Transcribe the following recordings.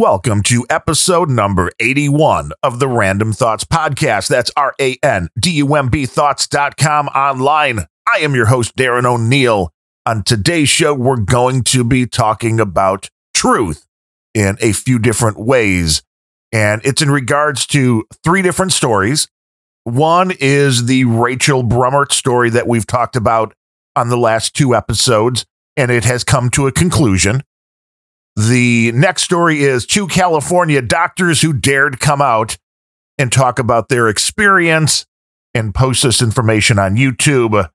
Welcome to episode number 81 of the Randumb Thoughts Podcast. That's R A N D U M B thoughts.com online. I am your host, Darren O'Neill. On today's show, we're going to be talking about truth in a few different ways. And it's in regards to three different stories. One is the Rachel Brummert story that we've talked about on the last two episodes, and it has come to a conclusion. The next story is two California doctors who dared come out and talk about their experience and post this information on YouTube.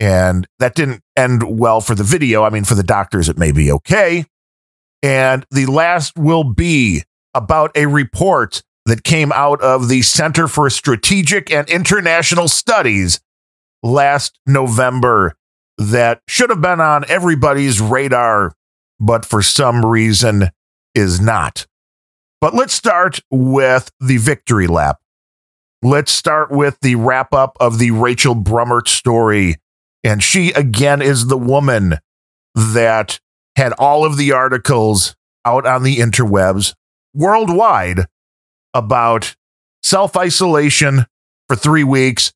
And that didn't end well for the video. I mean, for the doctors, it may be okay. And the last will be about a report that came out of the Center for Strategic and International Studies last November that should have been on everybody's radar but for some reason is not. But let's start with the victory lap. Let's start with the wrap up of the Rachel Brummert story. And she again is the woman that had all of the articles out on the interwebs worldwide about self isolation for three weeks.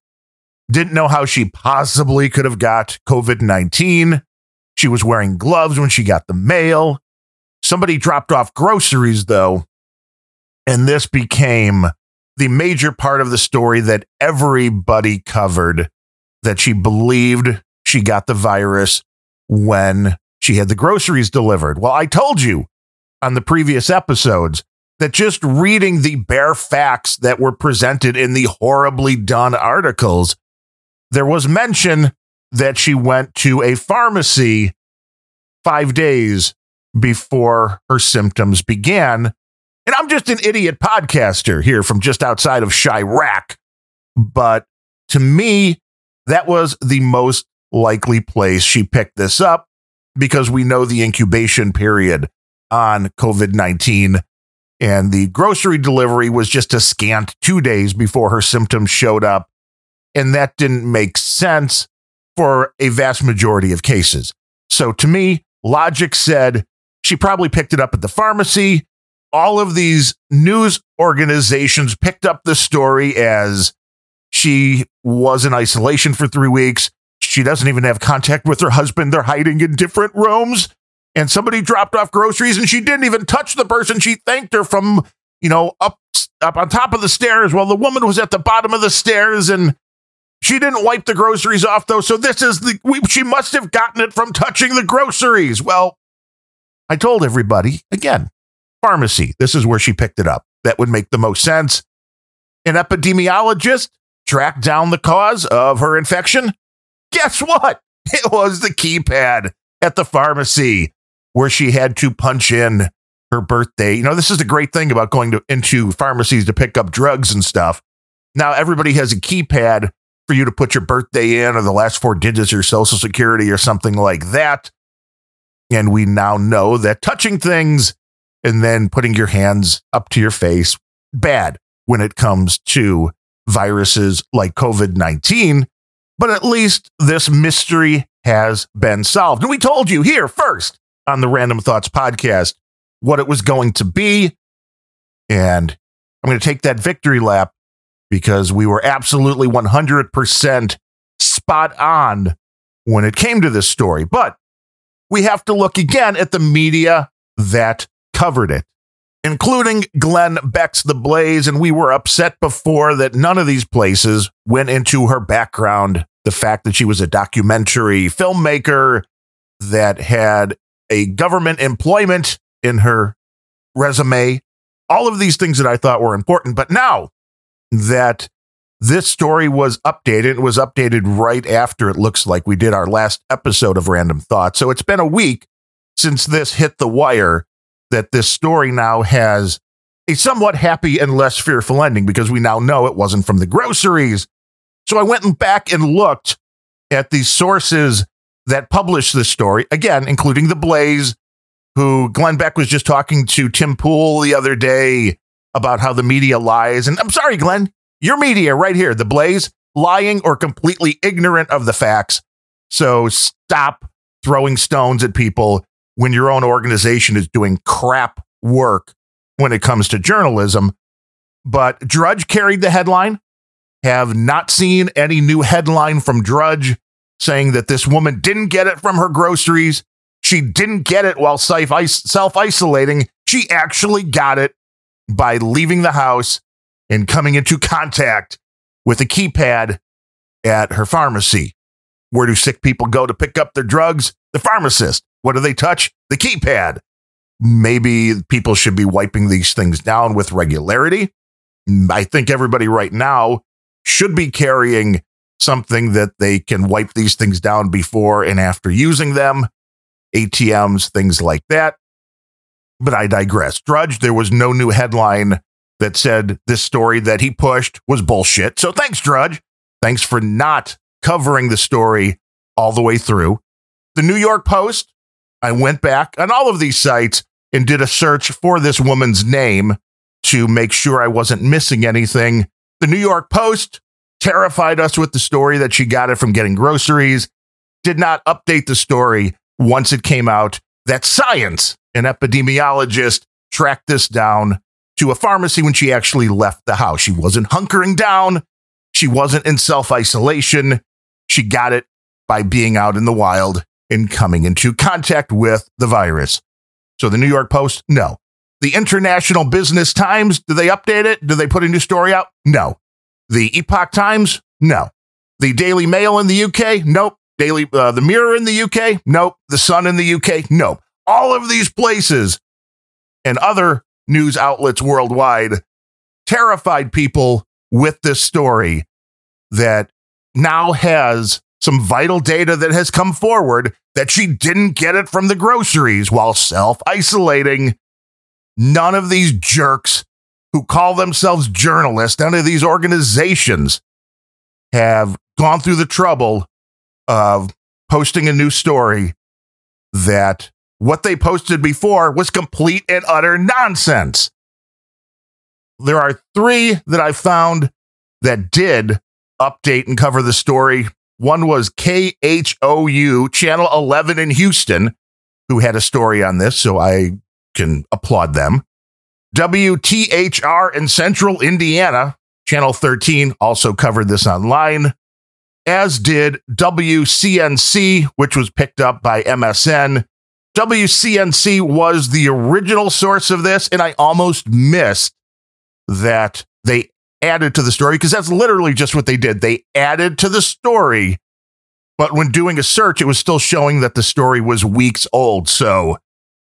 Didn't know how she possibly could have got COVID 19. She was wearing gloves when she got the mail. Somebody dropped off groceries, though, and this became the major part of the story that everybody covered that she believed she got the virus when she had the groceries delivered. Well, I told you on the previous episodes that just reading the bare facts that were presented in the horribly done articles, there was mention that she went to a pharmacy five days before her symptoms began. And I'm just an idiot podcaster here from just outside of Chiraq. But to me, that was the most likely place she picked this up because we know the incubation period on COVID 19. And the grocery delivery was just a scant two days before her symptoms showed up. And that didn't make sense for a vast majority of cases. So to me, logic said she probably picked it up at the pharmacy. All of these news organizations picked up the story as she was in isolation for three weeks. She doesn't even have contact with her husband. They're hiding in different rooms. And somebody dropped off groceries and she didn't even touch the person. She thanked her from, you know, up up on top of the stairs while the woman was at the bottom of the stairs and she didn't wipe the groceries off though, so this is the we, she must have gotten it from touching the groceries. Well, I told everybody again, pharmacy. This is where she picked it up. That would make the most sense. An epidemiologist tracked down the cause of her infection. Guess what? It was the keypad at the pharmacy where she had to punch in her birthday. You know, this is the great thing about going to into pharmacies to pick up drugs and stuff. Now everybody has a keypad for you to put your birthday in or the last four digits of your social security or something like that. And we now know that touching things and then putting your hands up to your face, bad when it comes to viruses like COVID 19. But at least this mystery has been solved. And we told you here first on the Randumb Thoughts podcast what it was going to be. And I'm going to take that victory lap because we were absolutely 100% spot on when it came to this story. But we have to look again at the media that covered it, including Glenn Beck's The Blaze. And we were upset before that none of these places went into her background. The fact that she was a documentary filmmaker that had a government employment in her resume, all of these things that I thought were important. But now that this story was updated. It was updated right after it looks like we did our last episode of Randumb Thoughts. So it's been a week since this hit the wire that this story now has a somewhat happy and less fearful ending because we now know it wasn't from the groceries. So I went back and looked at the sources that published this story, again, including The Blaze, who Glenn Beck was just talking to Tim Pool the other day about how the media lies. And I'm sorry, Glenn, your media right here, the Blaze, lying or completely ignorant of the facts. So stop throwing stones at people when your own organization is doing crap work when it comes to journalism. But Drudge carried the headline. Have not seen any new headline from Drudge saying that this woman didn't get it from her groceries. She didn't get it while self isolating. She actually got it by leaving the house and coming into contact with a keypad at her pharmacy. Where do sick people go to pick up their drugs? The pharmacist. What do they touch? The keypad. Maybe people should be wiping these things down with regularity. I think everybody right now should be carrying something that they can wipe these things down before and after using them, ATMs, things like that. But I digress. Drudge, there was no new headline that said this story that he pushed was bullshit. So thanks, Drudge. Thanks for not covering the story all the way through. The New York Post, I went back on all of these sites and did a search for this woman's name to make sure I wasn't missing anything. The New York Post terrified us with the story that she got it from getting groceries, did not update the story once it came out that science, an epidemiologist, tracked this down to a pharmacy when she actually left the house. She wasn't hunkering down, she wasn't in self isolation. She got it by being out in the wild and coming into contact with the virus. So the New York Post, no. The International Business Times, do they update it? Do they put a new story out? No. The Epoch Times? No. The Daily Mail in the UK? Nope. Daily uh, the Mirror in the UK? Nope. The Sun in the UK? Nope. All of these places and other news outlets worldwide terrified people with this story that now has some vital data that has come forward that she didn't get it from the groceries while self isolating. None of these jerks who call themselves journalists, none of these organizations have gone through the trouble of posting a new story that what they posted before was complete and utter nonsense. There are three that I found that did update and cover the story. One was KHOU, Channel 11 in Houston, who had a story on this, so I can applaud them. WTHR in Central Indiana, Channel 13, also covered this online, as did WCNC, which was picked up by MSN. WCNC was the original source of this, and I almost missed that they added to the story because that's literally just what they did. They added to the story, but when doing a search, it was still showing that the story was weeks old. So,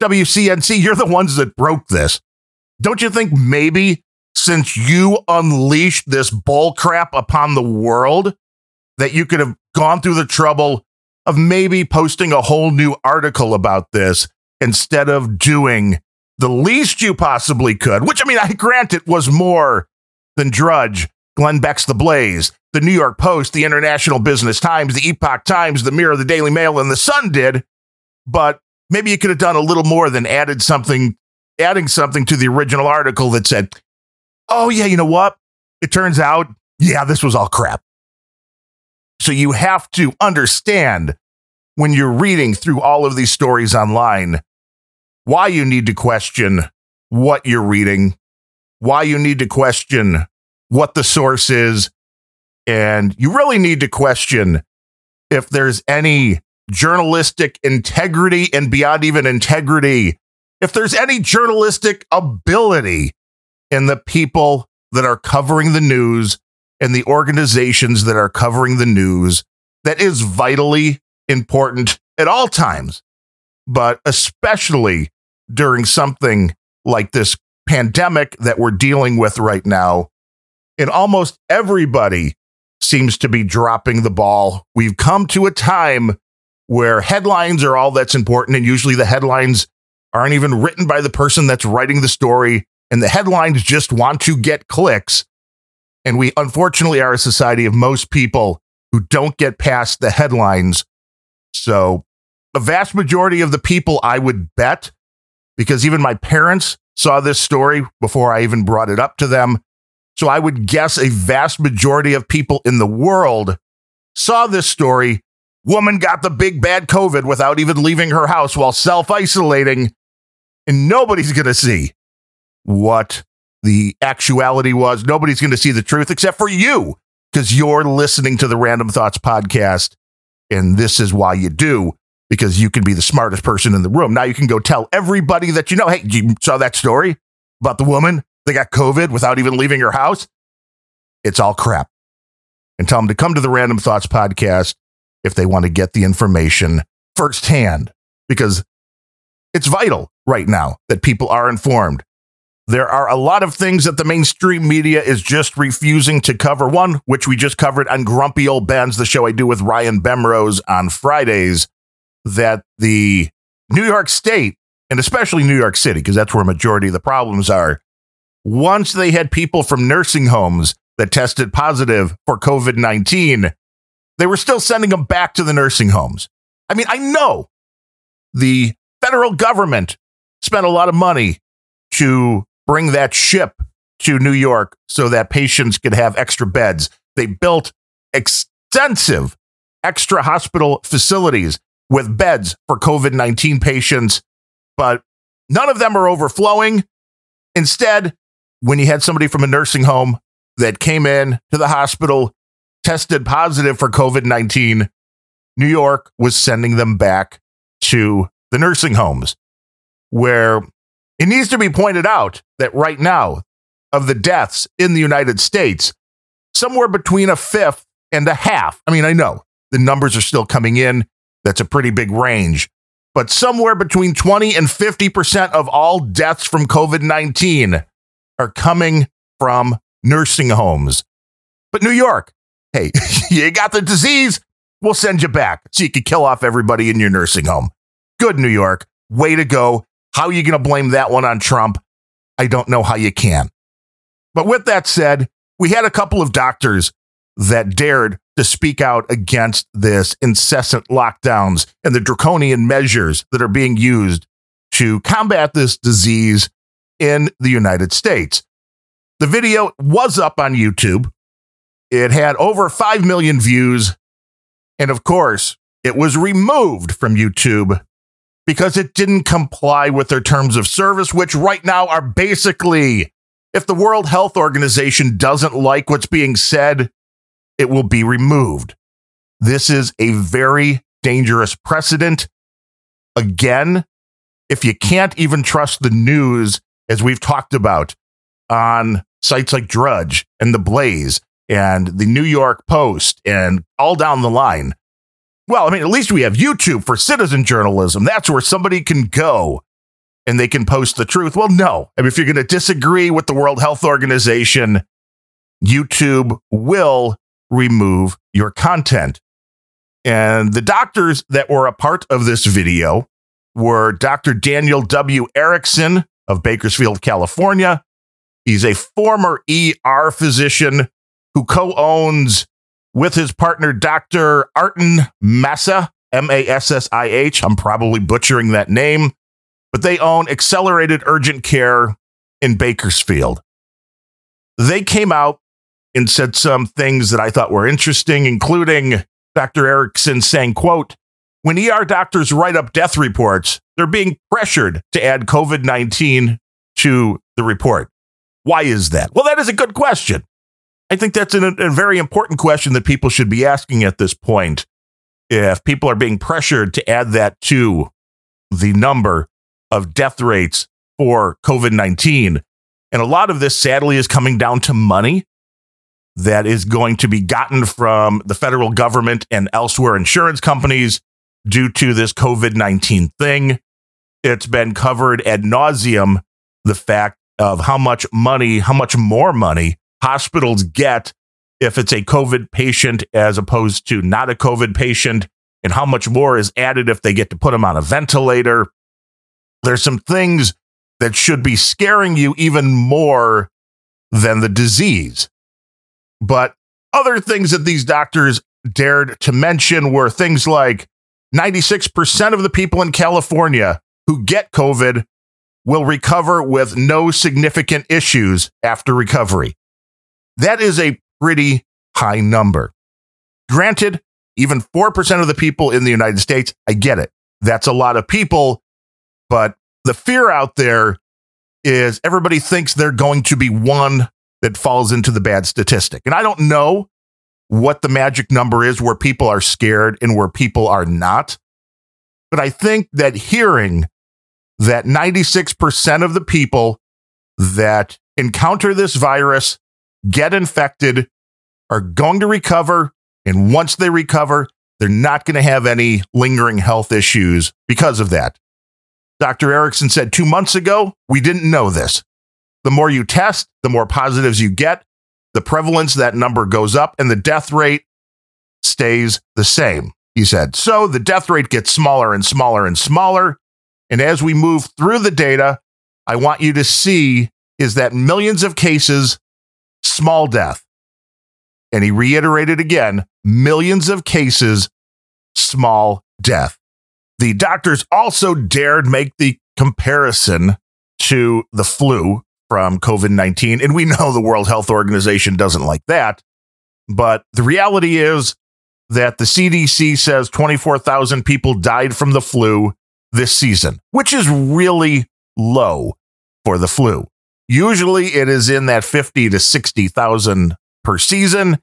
WCNC, you're the ones that broke this. Don't you think maybe since you unleashed this bull crap upon the world, that you could have gone through the trouble of maybe posting a whole new article about this instead of doing the least you possibly could, which I mean, I grant it was more than Drudge, Glenn Beck's The Blaze, the New York Post, the International Business Times, the Epoch Times, the Mirror, the Daily Mail, and the Sun did. But maybe you could have done a little more than added something, adding something to the original article that said, oh, yeah, you know what? It turns out, yeah, this was all crap. So you have to understand when you're reading through all of these stories online why you need to question what you're reading, why you need to question what the source is. And you really need to question if there's any journalistic integrity and beyond even integrity, if there's any journalistic ability in the people that are covering the news and the organizations that are covering the news that is vitally important at all times, but especially during something like this pandemic that we're dealing with right now. And almost everybody seems to be dropping the ball. We've come to a time where headlines are all that's important. And usually the headlines aren't even written by the person that's writing the story. And the headlines just want to get clicks. And we unfortunately are a society of most people who don't get past the headlines. So, the vast majority of the people I would bet, because even my parents saw this story before I even brought it up to them. So, I would guess a vast majority of people in the world saw this story. Woman got the big bad COVID without even leaving her house while self isolating. And nobody's going to see what the actuality was. Nobody's going to see the truth except for you because you're listening to the Randumb Thoughts podcast. And this is why you do, because you can be the smartest person in the room. Now you can go tell everybody that you know, hey, you saw that story about the woman that got COVID without even leaving her house? It's all crap. And tell them to come to the Randumb Thoughts podcast if they want to get the information firsthand, because it's vital right now that people are informed. There are a lot of things that the mainstream media is just refusing to cover. One, which we just covered on Grumpy Old Ben's, the show I do with Ryan Bemrose on Fridays, that the New York State, and especially New York City, because that's where a majority of the problems are, once they had people from nursing homes that tested positive for COVID 19, they were still sending them back to the nursing homes. I mean, I know the federal government spent a lot of money to bring that ship to New York so that patients could have extra beds. They built extensive extra hospital facilities with beds for COVID 19 patients, but none of them are overflowing. Instead, when you had somebody from a nursing home that came in to the hospital, tested positive for COVID 19, New York was sending them back to the nursing homes where it needs to be pointed out that right now, of the deaths in the United States, somewhere between a fifth and a half. I mean, I know the numbers are still coming in. That's a pretty big range. But somewhere between 20 and 50% of all deaths from COVID 19 are coming from nursing homes. But New York, hey, you got the disease, we'll send you back so you can kill off everybody in your nursing home. Good, New York. Way to go. How are you going to blame that one on Trump? I don't know how you can. But with that said, we had a couple of doctors that dared to speak out against this incessant lockdowns and the draconian measures that are being used to combat this disease in the United States. The video was up on YouTube. It had over 5 million views. And of course, it was removed from YouTube because it didn't comply with their terms of service, which right now are basically if the World Health Organization doesn't like what's being said, it will be removed. This is a very dangerous precedent. Again, if you can't even trust the news, as we've talked about on sites like Drudge and The Blaze and the New York Post and all down the line, well, I mean, at least we have YouTube for citizen journalism. That's where somebody can go and they can post the truth. Well, no. I mean, if you're going to disagree with the World Health Organization, YouTube will remove your content. And the doctors that were a part of this video were Dr. Daniel W. Erickson of Bakersfield, California. He's a former ER physician who co owns with his partner, Dr. Artin Massa, M A S S I H. I'm probably butchering that name, but they own Accelerated Urgent Care in Bakersfield. They came out and said some things that I thought were interesting, including Dr. Erickson saying, quote, when ER doctors write up death reports, they're being pressured to add COVID 19 to the report. Why is that? Well, that is a good question. I think that's an, a very important question that people should be asking at this point. If people are being pressured to add that to the number of death rates for COVID 19, and a lot of this sadly is coming down to money that is going to be gotten from the federal government and elsewhere insurance companies due to this COVID 19 thing. It's been covered ad nauseum the fact of how much money, how much more money hospitals get if it's a COVID patient as opposed to not a COVID patient, and how much more is added if they get to put them on a ventilator. There's some things that should be scaring you even more than the disease. But other things that these doctors dared to mention were things like 96% of the people in California who get COVID will recover with no significant issues after recovery. That is a pretty high number. Granted, even 4% of the people in the United States, I get it. That's a lot of people, but the fear out there is everybody thinks they're going to be one that falls into the bad statistic. And I don't know what the magic number is where people are scared and where people are not. But I think that hearing that 96% of the people that encounter this virus, get infected, are going to recover. And once they recover, they're not going to have any lingering health issues because of that. Dr. Erickson said two months ago, we didn't know this. The more you test, the more positives you get, the prevalence, that number goes up, and the death rate stays the same, he said. So the death rate gets smaller and smaller and smaller. And as we move through the data, I want you to see is that millions of cases, small death. And he reiterated again millions of cases, small death. The doctors also dared make the comparison to the flu from COVID 19. And we know the World Health Organization doesn't like that. But the reality is that the CDC says 24,000 people died from the flu this season, which is really low for the flu. Usually it is in that 50 to 60,000 per season.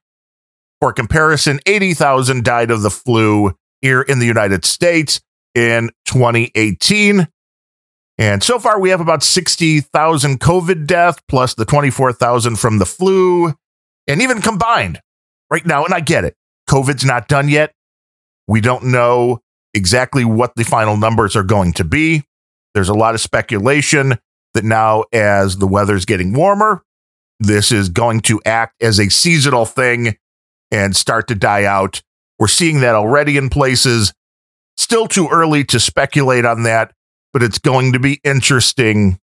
For comparison, 80,000 died of the flu here in the United States in 2018. And so far, we have about 60,000 COVID deaths plus the 24,000 from the flu. And even combined right now, and I get it, COVID's not done yet. We don't know exactly what the final numbers are going to be. There's a lot of speculation that now, as the weather's getting warmer, this is going to act as a seasonal thing and start to die out. We're seeing that already in places. Still too early to speculate on that, but it's going to be interesting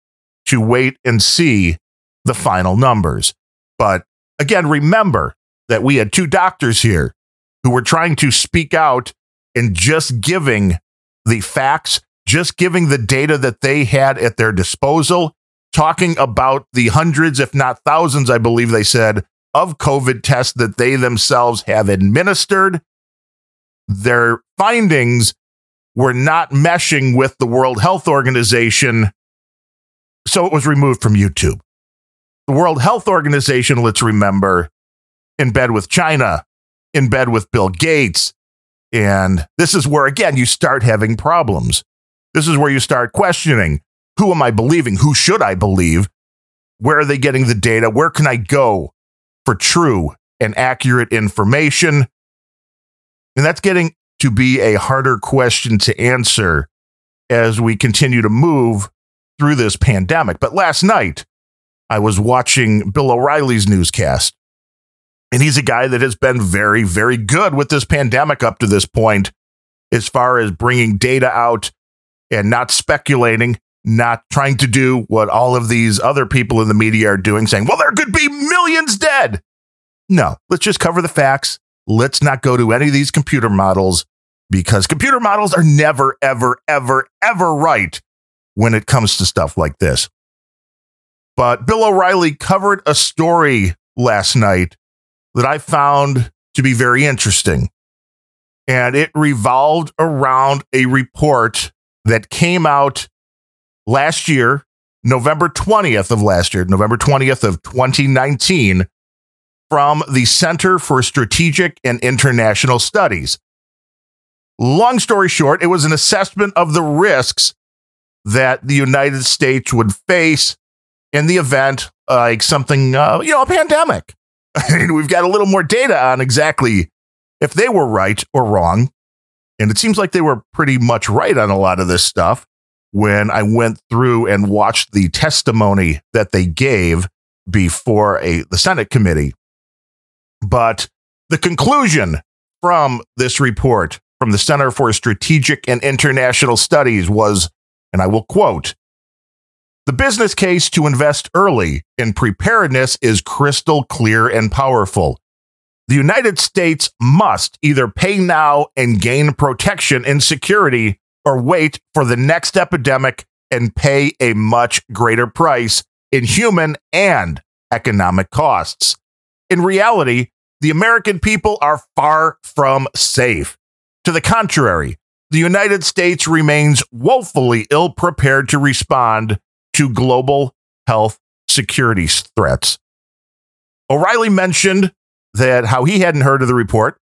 to wait and see the final numbers. But again, remember that we had two doctors here who were trying to speak out and just giving the facts, just giving the data that they had at their disposal, talking about the hundreds, if not thousands, I believe they said, of COVID tests that they themselves have administered. Their findings were not meshing with the World Health Organization, so it was removed from YouTube. The World Health Organization, let's remember, in bed with China, in bed with Bill Gates. And this is where, again, you start having problems. This is where you start questioning who am I believing? Who should I believe? Where are they getting the data? Where can I go for true and accurate information? And that's getting to be a harder question to answer as we continue to move through this pandemic. But last night, I was watching Bill O'Reilly's newscast, and he's a guy that has been very, very good with this pandemic up to this point, as far as bringing data out and not speculating, not trying to do what all of these other people in the media are doing, saying, well, there could be millions dead. No, let's just cover the facts. Let's not go to any of these computer models because computer models are never, ever, ever, ever right when it comes to stuff like this. But Bill O'Reilly covered a story last night that I found to be very interesting. And it revolved around a report that came out last year, November 20th of last year, November 20th of 2019, from the Center for Strategic and International Studies. Long story short, it was an assessment of the risks that the United States would face in the event like something, uh, you know, a pandemic. I mean, we've got a little more data on exactly if they were right or wrong. And it seems like they were pretty much right on a lot of this stuff when I went through and watched the testimony that they gave before a the Senate committee. But the conclusion from this report from the Center for Strategic and International Studies was, and I will quote, the business case to invest early in preparedness is crystal clear and powerful. The United States must either pay now and gain protection and security or wait for the next epidemic and pay a much greater price in human and economic costs. In reality, the American people are far from safe. To the contrary, the United States remains woefully ill prepared to respond to global health security threats. O'Reilly mentioned that how he hadn't heard of the report,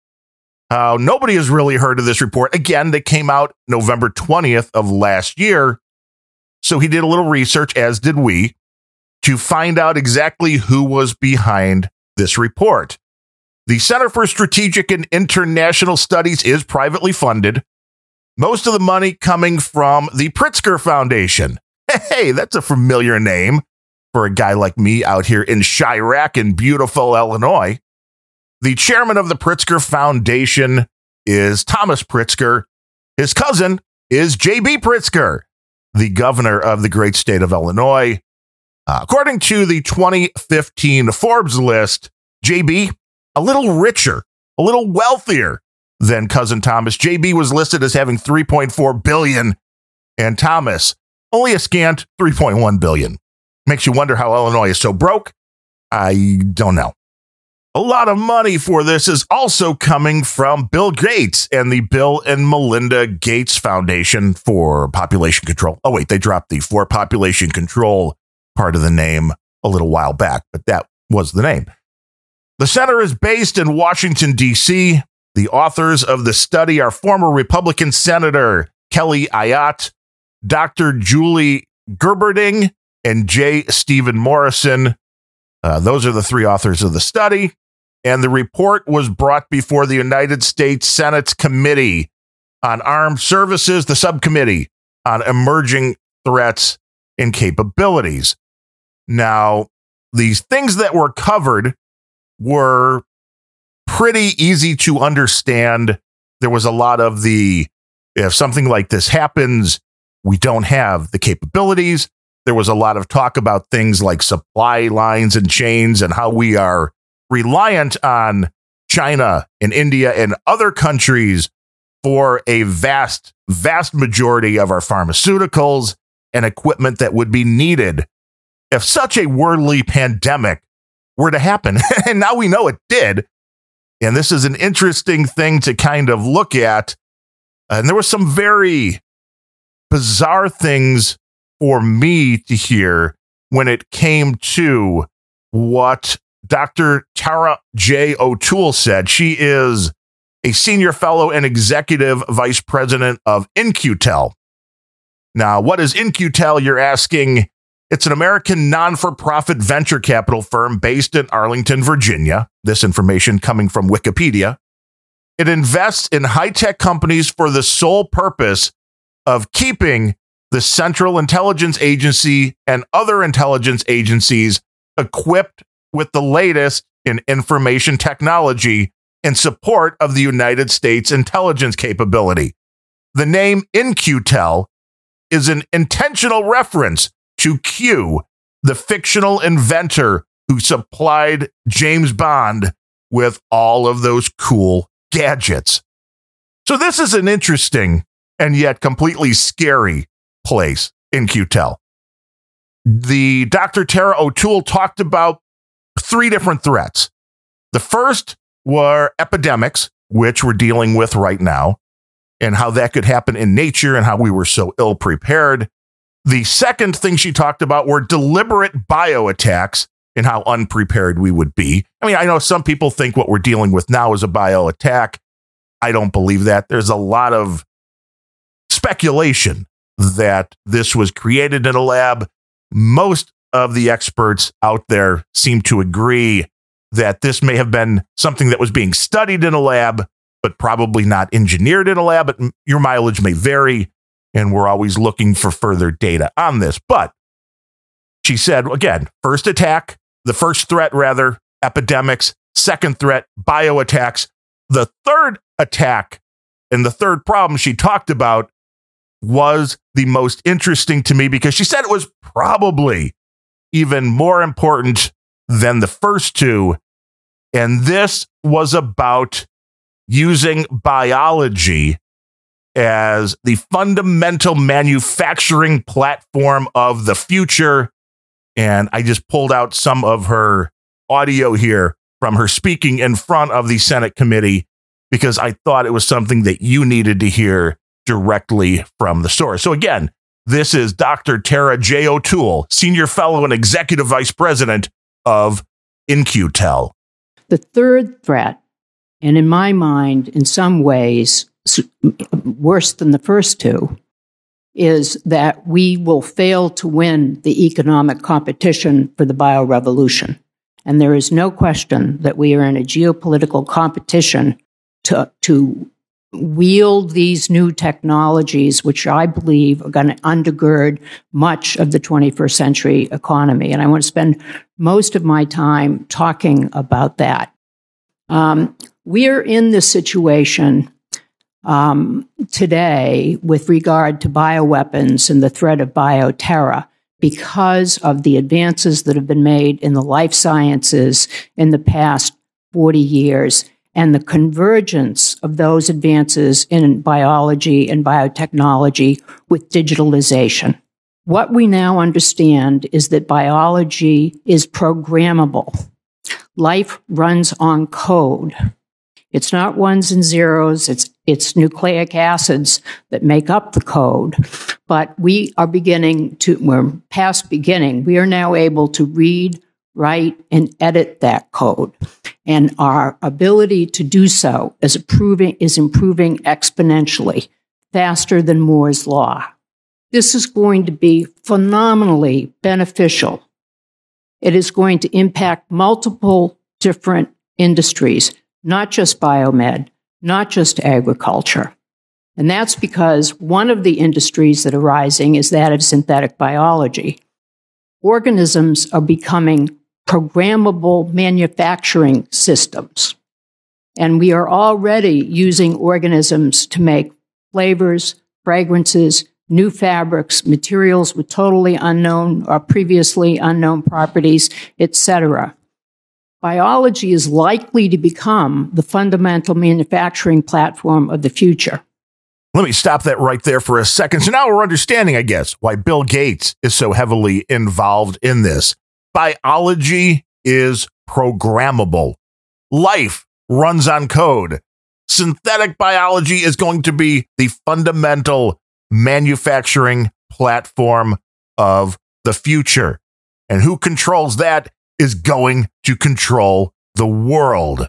how nobody has really heard of this report. Again, that came out November 20th of last year. So he did a little research, as did we, to find out exactly who was behind this report. The Center for Strategic and International Studies is privately funded. Most of the money coming from the Pritzker Foundation. Hey, that's a familiar name for a guy like me out here in Chiraq in beautiful Illinois. The chairman of the Pritzker Foundation is Thomas Pritzker. His cousin is J.B. Pritzker, the governor of the great state of Illinois. Uh, according to the 2015 Forbes list, JB, a little richer, a little wealthier than cousin Thomas. JB was listed as having 3.4 billion, and Thomas only a scant 3.1 billion. Makes you wonder how Illinois is so broke. I don't know. A lot of money for this is also coming from Bill Gates and the Bill and Melinda Gates Foundation for Population Control. Oh, wait, they dropped the for population control part of the name a little while back, but that was the name. The center is based in Washington, D.C. The authors of the study are former Republican Senator Kelly Ayotte, Dr. Julie Gerberding, and J. Stephen Morrison. Uh, those are the three authors of the study and the report was brought before the United States Senate's Committee on Armed Services, the subcommittee on emerging threats and capabilities. Now, these things that were covered were pretty easy to understand. There was a lot of the if something like this happens, we don't have the capabilities. There was a lot of talk about things like supply lines and chains and how we are reliant on China and India and other countries for a vast, vast majority of our pharmaceuticals and equipment that would be needed if such a worldly pandemic were to happen. and now we know it did. And this is an interesting thing to kind of look at. And there were some very bizarre things for me to hear when it came to what Dr. Tara J. O'Toole said. She is a senior fellow and executive vice president of In-Q-Tel. Now, what is In-Q-Tel? You're asking. It's an American non for profit venture capital firm based in Arlington, Virginia. This information coming from Wikipedia. It invests in high tech companies for the sole purpose of keeping the Central Intelligence Agency and other intelligence agencies equipped with the latest in information technology in support of the United States intelligence capability. The name In-Q-Tel is an intentional reference to Q, the fictional inventor who supplied James Bond with all of those cool gadgets. So, this is an interesting and yet completely scary place In-Q-Tel. The Dr. Tara O'Toole talked about three different threats. The first were epidemics, which we're dealing with right now, and how that could happen in nature and how we were so ill prepared. The second thing she talked about were deliberate bio attacks and how unprepared we would be. I mean, I know some people think what we're dealing with now is a bio attack. I don't believe that. There's a lot of speculation that this was created in a lab. Most of the experts out there seem to agree that this may have been something that was being studied in a lab, but probably not engineered in a lab. But your mileage may vary, and we're always looking for further data on this. But she said, again, first attack, the first threat, rather, epidemics, second threat, bio attacks. The third attack and the third problem she talked about was the most interesting to me because she said it was probably even more important than the first two. And this was about using biology as the fundamental manufacturing platform of the future. And I just pulled out some of her audio here from her speaking in front of the Senate committee because I thought it was something that you needed to hear directly from the source. So again, this is Dr. Tara J. O'Toole, Senior Fellow and Executive Vice President of In-Q-Tel. The third threat, and in my mind, in some ways, worse than the first two, is that we will fail to win the economic competition for the biorevolution. And there is no question that we are in a geopolitical competition to, to wield these new technologies, which I believe are going to undergird much of the 21st century economy. And I want to spend most of my time talking about that. Um, we're in this situation um, today with regard to bioweapons and the threat of bioterror because of the advances that have been made in the life sciences in the past 40 years and the convergence of those advances in biology and biotechnology with digitalization. What we now understand is that biology is programmable. Life runs on code. It's not ones and zeros. It's, it's nucleic acids that make up the code. But we are beginning to, we're past beginning. We are now able to read, write, and edit that code and our ability to do so is improving, is improving exponentially faster than Moore's law. This is going to be phenomenally beneficial. It is going to impact multiple different industries, not just biomed, not just agriculture. And that's because one of the industries that are rising is that of synthetic biology. Organisms are becoming programmable manufacturing systems. And we are already using organisms to make flavors, fragrances, new fabrics, materials with totally unknown or previously unknown properties, etc. Biology is likely to become the fundamental manufacturing platform of the future. Let me stop that right there for a second. So now we're understanding, I guess, why Bill Gates is so heavily involved in this biology is programmable. Life runs on code. Synthetic biology is going to be the fundamental manufacturing platform of the future. And who controls that is going to control the world.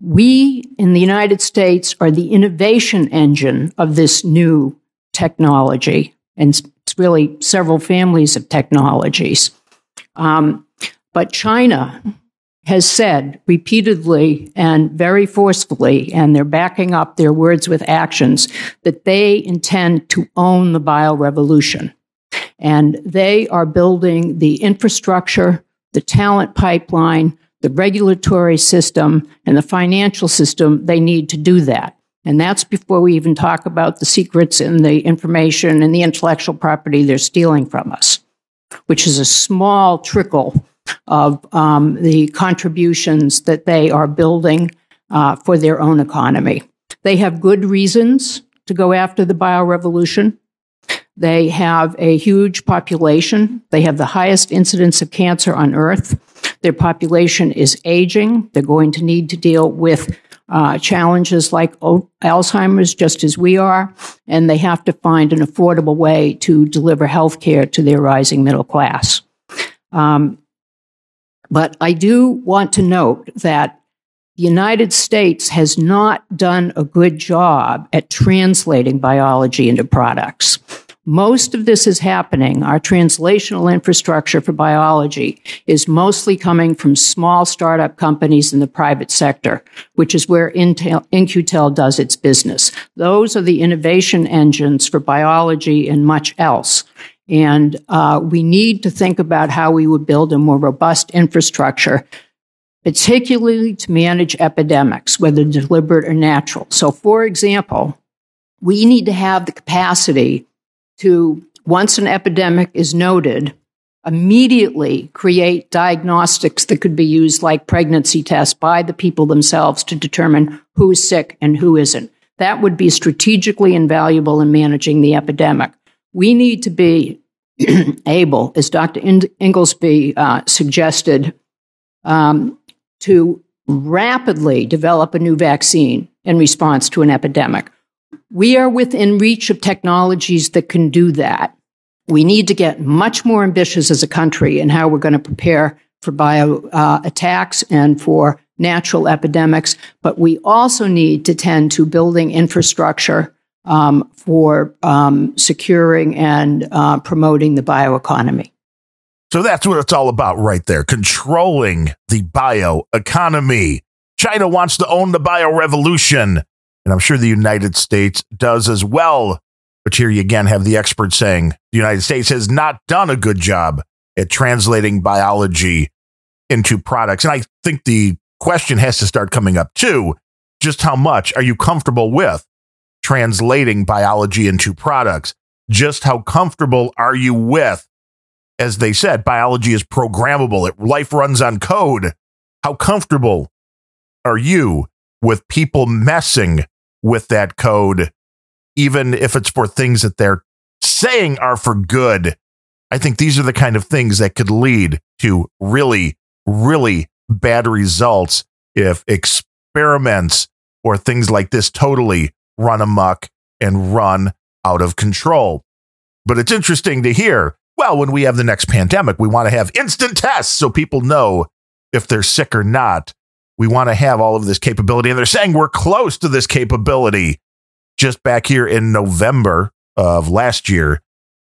We in the United States are the innovation engine of this new technology. And it's really several families of technologies. Um, but China has said repeatedly and very forcefully, and they're backing up their words with actions, that they intend to own the biorevolution. And they are building the infrastructure, the talent pipeline, the regulatory system, and the financial system they need to do that. And that's before we even talk about the secrets and the information and the intellectual property they're stealing from us which is a small trickle of um, the contributions that they are building uh, for their own economy. They have good reasons to go after the biorevolution. They have a huge population. They have the highest incidence of cancer on earth. Their population is aging. They're going to need to deal with uh, challenges like Alzheimer's, just as we are, and they have to find an affordable way to deliver health care to their rising middle class. Um, but I do want to note that the United States has not done a good job at translating biology into products. Most of this is happening. Our translational infrastructure for biology is mostly coming from small startup companies in the private sector, which is where Intel, In-Q-Tel does its business. Those are the innovation engines for biology and much else. And uh, we need to think about how we would build a more robust infrastructure, particularly to manage epidemics, whether deliberate or natural. So, for example, we need to have the capacity to, once an epidemic is noted, immediately create diagnostics that could be used like pregnancy tests by the people themselves to determine who is sick and who isn't. That would be strategically invaluable in managing the epidemic. We need to be able, as Dr. Inglesby uh, suggested, um, to rapidly develop a new vaccine in response to an epidemic. We are within reach of technologies that can do that. We need to get much more ambitious as a country in how we're going to prepare for bio uh, attacks and for natural epidemics, but we also need to tend to building infrastructure um, for um, securing and uh, promoting the bioeconomy. So that's what it's all about right there controlling the bioeconomy. China wants to own the bio revolution, and I'm sure the United States does as well. But here you again have the experts saying the United States has not done a good job at translating biology into products. And I think the question has to start coming up too. Just how much are you comfortable with translating biology into products? Just how comfortable are you with, as they said, biology is programmable, it, life runs on code. How comfortable are you with people messing with that code, even if it's for things that they're saying are for good? I think these are the kind of things that could lead to really, really bad results if experiments or things like this totally run amok and run out of control. But it's interesting to hear. Well, when we have the next pandemic, we want to have instant tests so people know if they're sick or not. We want to have all of this capability. And they're saying we're close to this capability just back here in November of last year.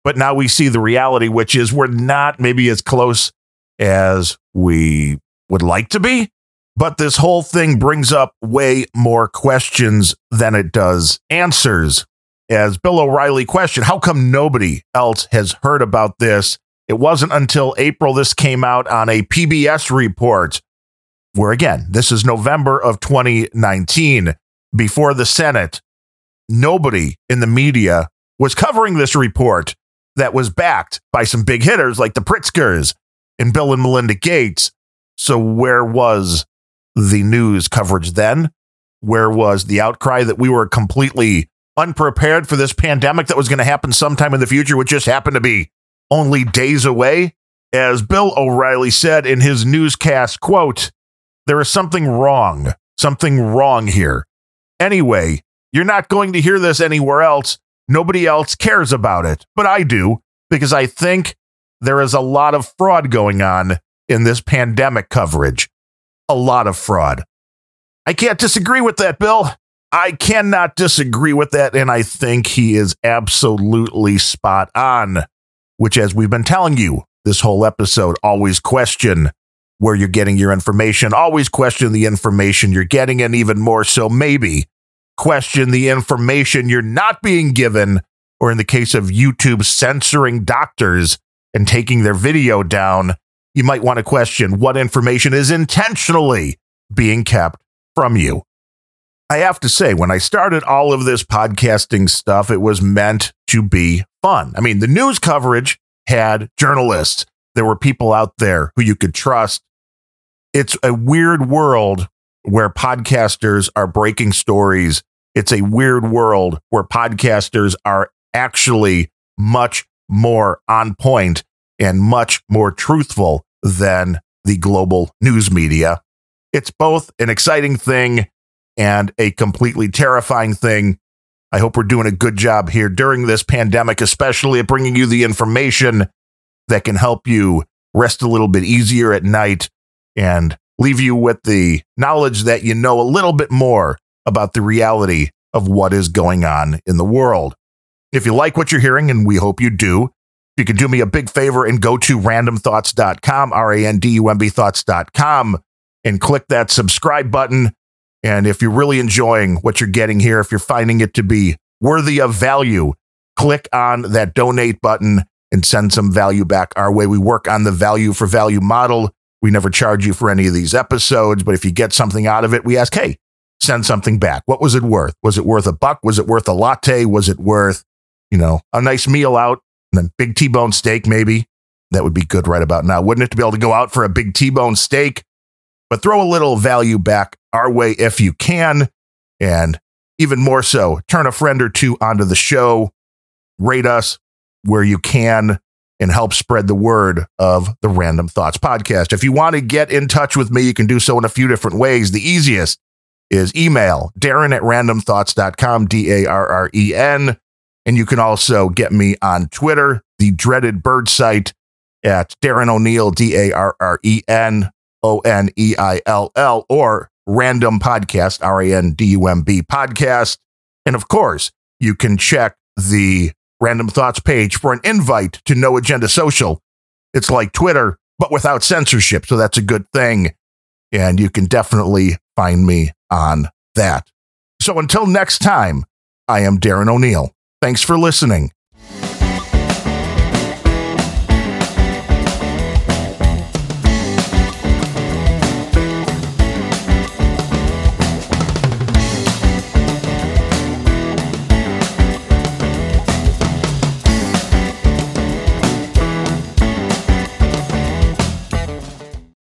But now we see the reality, which is we're not maybe as close as we would like to be. But this whole thing brings up way more questions than it does answers. As Bill O'Reilly questioned, how come nobody else has heard about this? It wasn't until April this came out on a PBS report, where again, this is November of 2019, before the Senate. Nobody in the media was covering this report that was backed by some big hitters like the Pritzkers and Bill and Melinda Gates. So, where was the news coverage then? Where was the outcry that we were completely unprepared for this pandemic that was going to happen sometime in the future, which just happened to be only days away? As Bill O'Reilly said in his newscast, quote, there is something wrong, something wrong here. Anyway, you're not going to hear this anywhere else. Nobody else cares about it, but I do because I think there is a lot of fraud going on in this pandemic coverage a lot of fraud. I can't disagree with that, Bill. I cannot disagree with that. And I think he is absolutely spot on, which, as we've been telling you this whole episode, always question where you're getting your information, always question the information you're getting, and even more so, maybe question the information you're not being given, or in the case of YouTube censoring doctors and taking their video down, you might want to question what information is intentionally being kept from you. I have to say, when I started all of this podcasting stuff, it was meant to be fun. I mean, the news coverage had journalists, there were people out there who you could trust. It's a weird world where podcasters are breaking stories. It's a weird world where podcasters are actually much more on point and much more truthful than the global news media. It's both an exciting thing and a completely terrifying thing. I hope we're doing a good job here during this pandemic, especially at bringing you the information that can help you rest a little bit easier at night and leave you with the knowledge that you know a little bit more about the reality of what is going on in the world. If you like what you're hearing, and we hope you do, you can do me a big favor and go to randumbthoughts.com, R A N D U M B thoughts.com, and click that subscribe button. And if you're really enjoying what you're getting here, if you're finding it to be worthy of value, click on that donate button and send some value back our way. We work on the value for value model. We never charge you for any of these episodes, but if you get something out of it, we ask, hey, send something back. What was it worth? Was it worth a buck? Was it worth a latte? Was it worth, you know, a nice meal out? And then big T-bone steak, maybe. That would be good right about now, wouldn't it? To be able to go out for a big T-bone steak, but throw a little value back our way if you can. And even more so, turn a friend or two onto the show, rate us where you can, and help spread the word of the Randumb Thoughts podcast. If you want to get in touch with me, you can do so in a few different ways. The easiest is email Darren at randumbthoughts.com, D A R R E N. And you can also get me on Twitter, the dreaded bird site at Darren O'Neill, D A R R E N O N E I L L, or Randumb Podcast, R A N D U M B Podcast. And of course, you can check the Randumb Thoughts page for an invite to No Agenda Social. It's like Twitter, but without censorship. So that's a good thing. And you can definitely find me on that. So until next time, I am Darren O'Neill. Thanks for listening